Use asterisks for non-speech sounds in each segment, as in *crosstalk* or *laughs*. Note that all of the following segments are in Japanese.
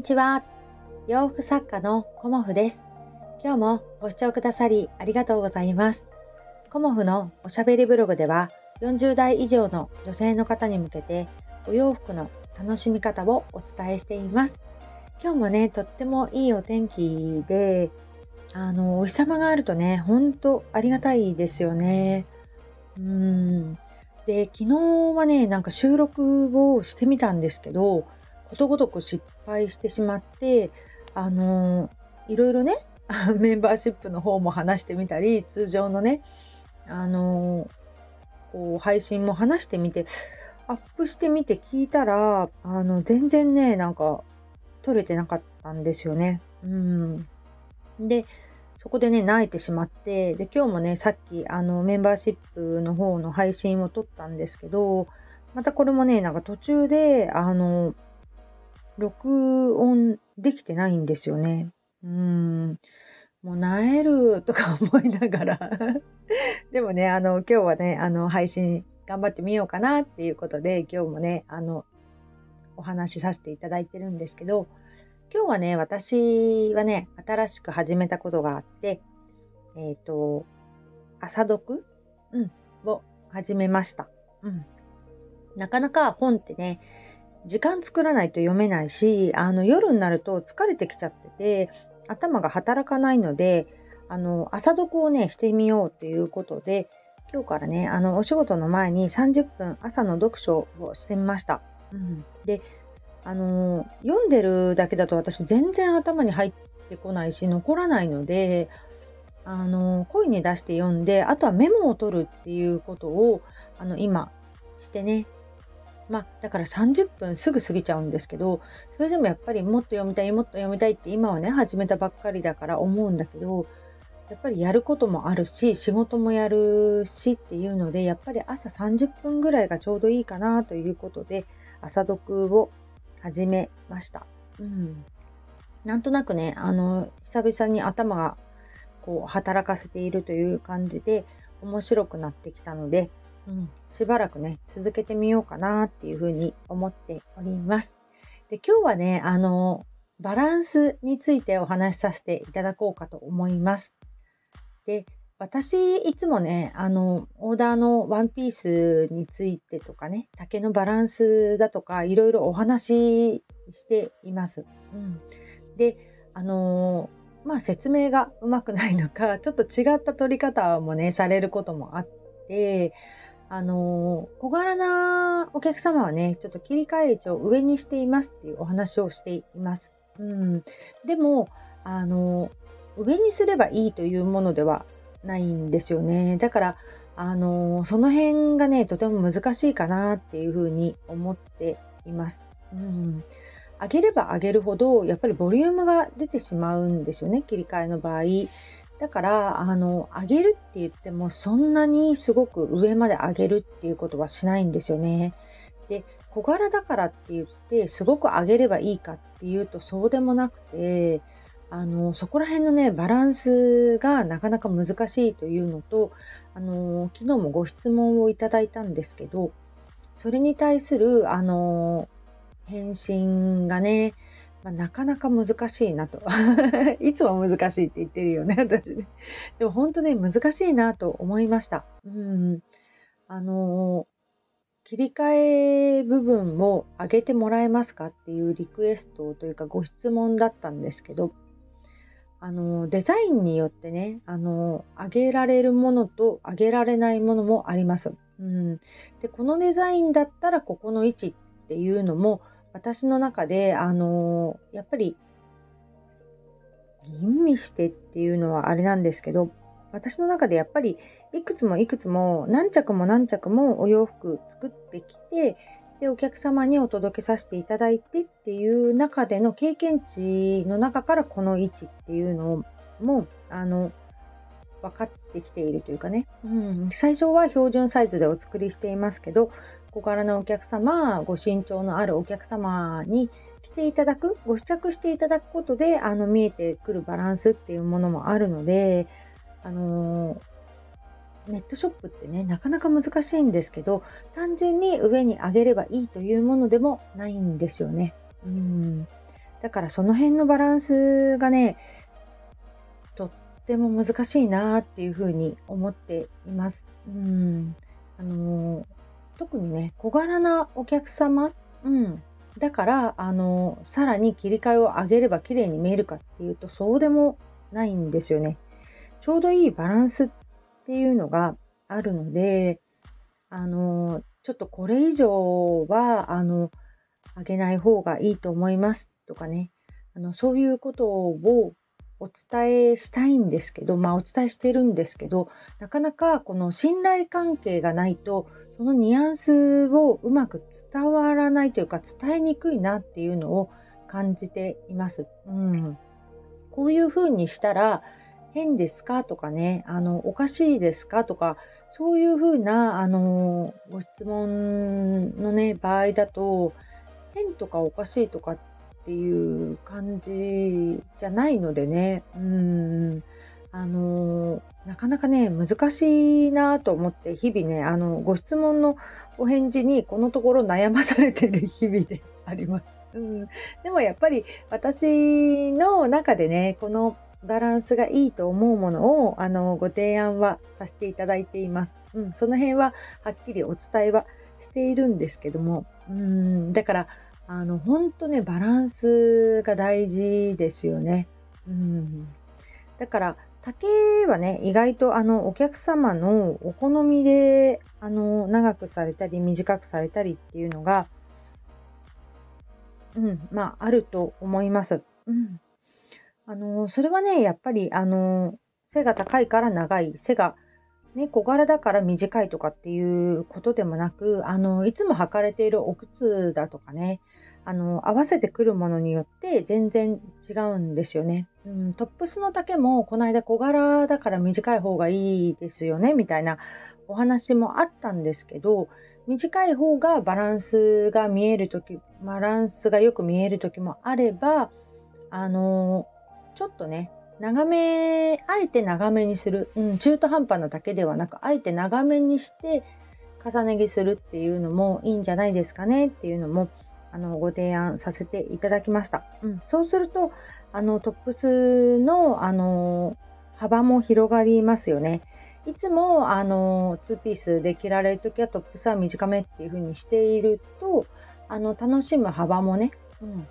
にちは。洋服作家のコモフです。今日もご視聴くださりありがとうございます。コモフのおしゃべりブログでは40代以上の女性の方に向けてお洋服の楽しみ方をお伝えしています。今日もね、とってもいいお天気で、あの、お日様があるとね、ほんとありがたいですよね。うん。で、昨日はね、なんか収録をしてみたんですけど、ことごとく失敗してしまって、あのー、いろいろね、*laughs* メンバーシップの方も話してみたり、通常のね、あの、こう配信も話してみて、アップしてみて聞いたら、あの、全然ね、なんか、撮れてなかったんですよね。うん。で、そこでね、泣いてしまって、で、今日もね、さっき、あの、メンバーシップの方の配信を撮ったんですけど、またこれもね、なんか途中で、あの、録音できてないんですよね。うん。もうなえるとか思いながら *laughs* でもね、あの、今日はね、あの、配信頑張ってみようかなっていうことで、今日もね、あの、お話しさせていただいてるんですけど、今日はね、私はね、新しく始めたことがあって、えっ、ー、と、朝読？うん、を始めました。うん。なかなか本ってね、時間作らないと読めないし、あの夜になると疲れてきちゃってて、頭が働かないので、あの朝読をね、してみようということで、今日からね、あのお仕事の前に30分朝の読書をしてみました。うん、で、あの読んでるだけだと私全然頭に入ってこないし、残らないので、あの声に出して読んで、あとはメモを取るっていうことを、あの今してね、まあ、だから30分すぐ過ぎちゃうんですけど、それでもやっぱりもっと読みたい、もっと読みたいって今はね、始めたばっかりだから思うんだけど、やっぱりやることもあるし、仕事もやるしっていうので、やっぱり朝30分ぐらいがちょうどいいかなということで、朝読を始めました。うん。なんとなくね、あの、久々に頭がこう働かせているという感じで面白くなってきたので、うん、しばらくね、続けてみようかなっていうふうに思っております。で、今日はね、あの、バランスについてお話しさせていただこうかと思います。で、私、いつもね、あの、オーダーのワンピースについてとかね、丈のバランスだとか、いろいろお話ししています。うん。で、あのまあ説明がうまくないのか、ちょっと違った取り方もね、されることもあって、あの小柄なお客様はね、ちょっと切り替え位置を上にしていますっていうお話をしています。うん、でも、あの上にすればいいというものではないんですよね。だから、あのその辺がね、とても難しいかなっていうふうに思っています。うん、上げれば上げるほど、やっぱりボリュームが出てしまうんですよね、切り替えの場合。だから、あの、上げるって言っても、そんなにすごく上まで上げるっていうことはしないんですよね。で、小柄だからって言って、すごく上げればいいかっていうと、そうでもなくて、あの、そこら辺のね、バランスがなかなか難しいというのと、あの、昨日もご質問をいただいたんですけど、それに対する、あの、返信がね、まあ、なかなか難しいなと。*laughs* いつも難しいって言ってるよね、*laughs* 私ね。でも本当ね、難しいなと思いました。うん。あの切り替え部分も上げてもらえますかっていうリクエストというかご質問だったんですけど、あのデザインによってね、あの上げられるものと上げられないものもあります。うん、でこのデザインだったらここの位置っていうのも私の中で、あのー、やっぱり、吟味してっていうのはあれなんですけど、私の中でやっぱり、いくつもいくつも、何着も何着もお洋服作ってきて、で、お客様にお届けさせていただいてっていう中での経験値の中からこの位置っていうのも、あの、分かってきているというかね、うん、最初は標準サイズでお作りしていますけど、小柄なお客様、ご身長のあるお客様に来ていただく、ご試着していただくことで、あの、見えてくるバランスっていうものもあるので、あのー、ネットショップってね、なかなか難しいんですけど、単純に上に上げればいいというものでもないんですよね。うん。だからその辺のバランスがね、とっても難しいなっていうふうに思っています。うん。特にね、小柄なお客様、うん。だから、あのさらに切り替えを上げれば綺麗に見えるかっていうと、そうでもないんですよね。ちょうどいいバランスっていうのがあるので、あのちょっとこれ以上は、あの、あげない方がいいと思いますとかね、あのそういうことをお伝えしたいんですけど、まあお伝えしてるんですけど、なかなかこの信頼関係がないと、そのニュアンスをうまく伝わらないというか伝えにくいなっていうのを感じています。うん。こういうふうにしたら変ですかとかね、あの、おかしいですかとか、そういうふうな、あの、ご質問のね、場合だと、変とかおかしいとかっっていう感じじゃないのでね、うん、あの、なかなかね、難しいなと思って、日々ね、あの、ご質問のお返事にこのところ悩まされてる日々で *laughs* あります。うん、でもやっぱり私の中でね、このバランスがいいと思うものをあのご提案はさせていただいています。うん、その辺ははっきりお伝えはしているんですけども、うん、だからあの、本当ね、バランスが大事ですよね。うん。だから、竹はね、意外とあの、お客様のお好みで、あの、長くされたり、短くされたりっていうのが、うん、まあ、あると思います。うん。あの、それはね、やっぱり、あの、背が高いから長い、背がね、小柄だから短いとかっていうことでもなく、あの、いつも履かれているお靴だとかね、あの、合わせてくるものによって全然違うんですよね。うん、トップスの丈もこの間小柄だから短い方がいいですよね、みたいなお話もあったんですけど、短い方がバランスが見えるとき、バランスがよく見えるときもあれば、あの、ちょっとね、長め、あえて長めにする、うん、中途半端なだけではなく、あえて長めにして重ね着するっていうのもいいんじゃないですかねっていうのもあのご提案させていただきました。うん、そうするとあのトップスのあの幅も広がりますよね。いつもあの2ピースで着られるときはトップスは短めっていう風にしているとあの楽しむ幅もね、うん、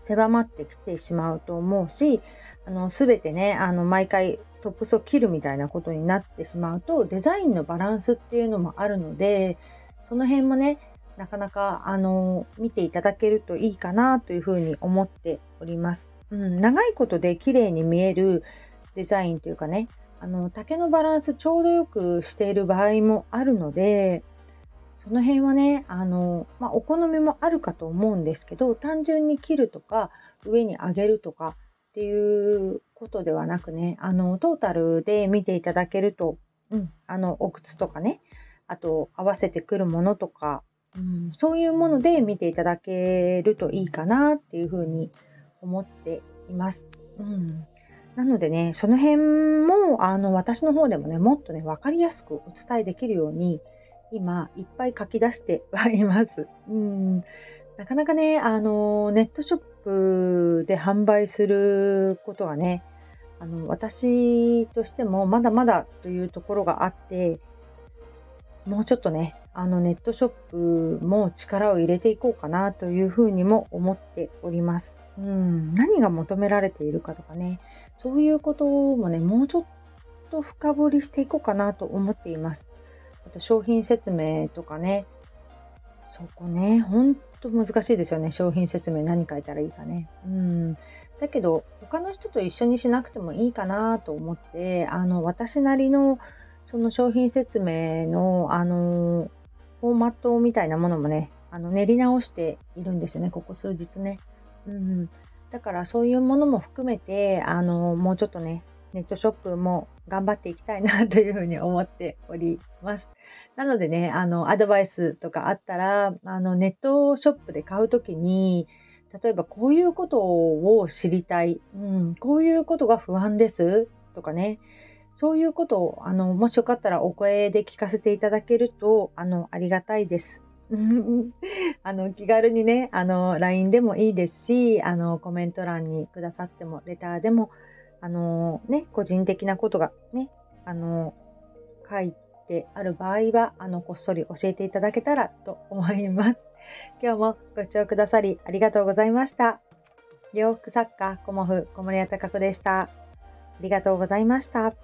狭まってきてしまうと思うしあの全てねあの毎回トップスを切るみたいなことになってしまうとデザインのバランスっていうのもあるのでその辺もねなかなか、あの、見ていただけるといいかなというふうに思っております。うん、長いことで綺麗に見えるデザインというかね、あの、竹のバランスちょうどよくしている場合もあるので、その辺はね、あの、まあ、お好みもあるかと思うんですけど、単純に切るとか、上に上げるとかっていうことではなくね、あの、トータルで見ていただけると、うん、あの、お靴とかね、あと合わせてくるものとか、うん、そういうもので見ていただけるといいかなっていうふうに思っています。うん、なのでね、その辺もあの私の方でもね、もっとね、分かりやすくお伝えできるように、今いっぱい書き出してはいます。うん、なかなかね、あのネットショップで販売することはね、あの私としてもまだまだというところがあって、もうちょっとね、あのネットショップも力を入れていこうかなというふうにも思っております。うん、何が求められているかとかね、そういうこともね、もうちょっと深掘りしていこうかなと思っています。あと商品説明とかね、そこね、ほんと難しいですよね。商品説明何書いたらいいかね。うん。だけど、他の人と一緒にしなくてもいいかなと思って、あの、私なりのその商品説明の、あのフォーマットみたいなものもね、あの練り直しているんですよね、ここ数日ね。うん、だからそういうものも含めて、あのもうちょっとね、ネットショップも頑張っていきたいなというふうに思っております。なのでね、あの、アドバイスとかあったら、あの、ネットショップで買うときに、例えばこういうことを知りたい、うん、こういうことが不安ですとかね、そういうことを、あの、もしよかったらお声で聞かせていただけると、あの、ありがたいです。*laughs* あの、気軽にね、あの、LINE でもいいですし、あの、コメント欄にくださっても、レターでも、あの、ね、個人的なことがね、あの、書いてある場合は、あの、こっそり教えていただけたらと思います。*laughs* 今日もご視聴くださりありがとうございました。洋服作家、コモフ、小森屋隆子でした。ありがとうございました。